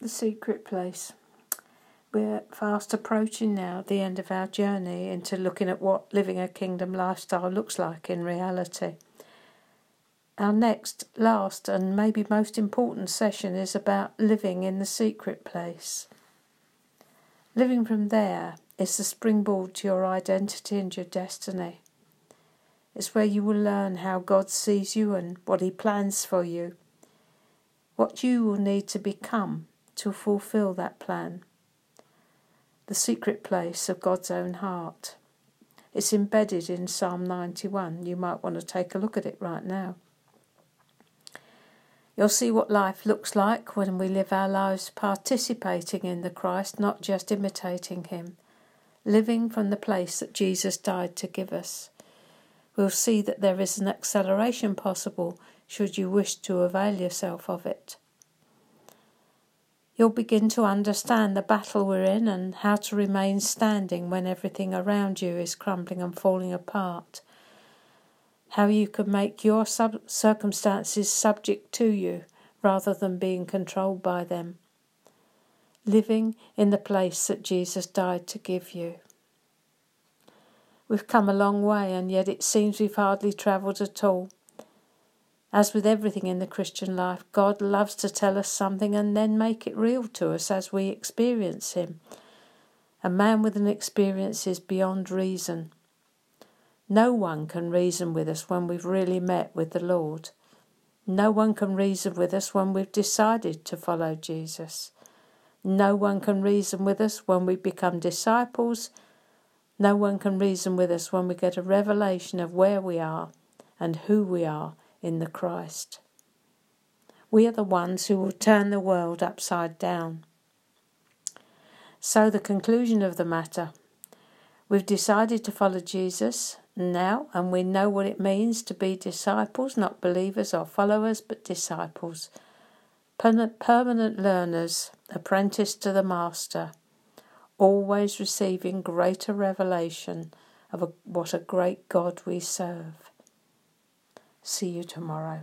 the secret place. We're fast approaching now the end of our journey into looking at what living a kingdom lifestyle looks like in reality. Our next, last, and maybe most important session is about living in the secret place. Living from there is the springboard to your identity and your destiny. It's where you will learn how God sees you and what He plans for you, what you will need to become to fulfill that plan. The secret place of God's own heart. It's embedded in Psalm 91. You might want to take a look at it right now. You'll see what life looks like when we live our lives participating in the Christ, not just imitating Him, living from the place that Jesus died to give us. We'll see that there is an acceleration possible should you wish to avail yourself of it. You'll begin to understand the battle we're in and how to remain standing when everything around you is crumbling and falling apart. How you can make your sub- circumstances subject to you rather than being controlled by them. Living in the place that Jesus died to give you. We've come a long way, and yet it seems we've hardly travelled at all. As with everything in the Christian life, God loves to tell us something and then make it real to us as we experience Him. A man with an experience is beyond reason. No one can reason with us when we've really met with the Lord. No one can reason with us when we've decided to follow Jesus. No one can reason with us when we become disciples. No one can reason with us when we get a revelation of where we are and who we are in the Christ. We are the ones who will turn the world upside down. So, the conclusion of the matter we've decided to follow Jesus now, and we know what it means to be disciples, not believers or followers, but disciples, permanent learners, apprenticed to the Master, always receiving greater revelation of what a great God we serve. See you tomorrow.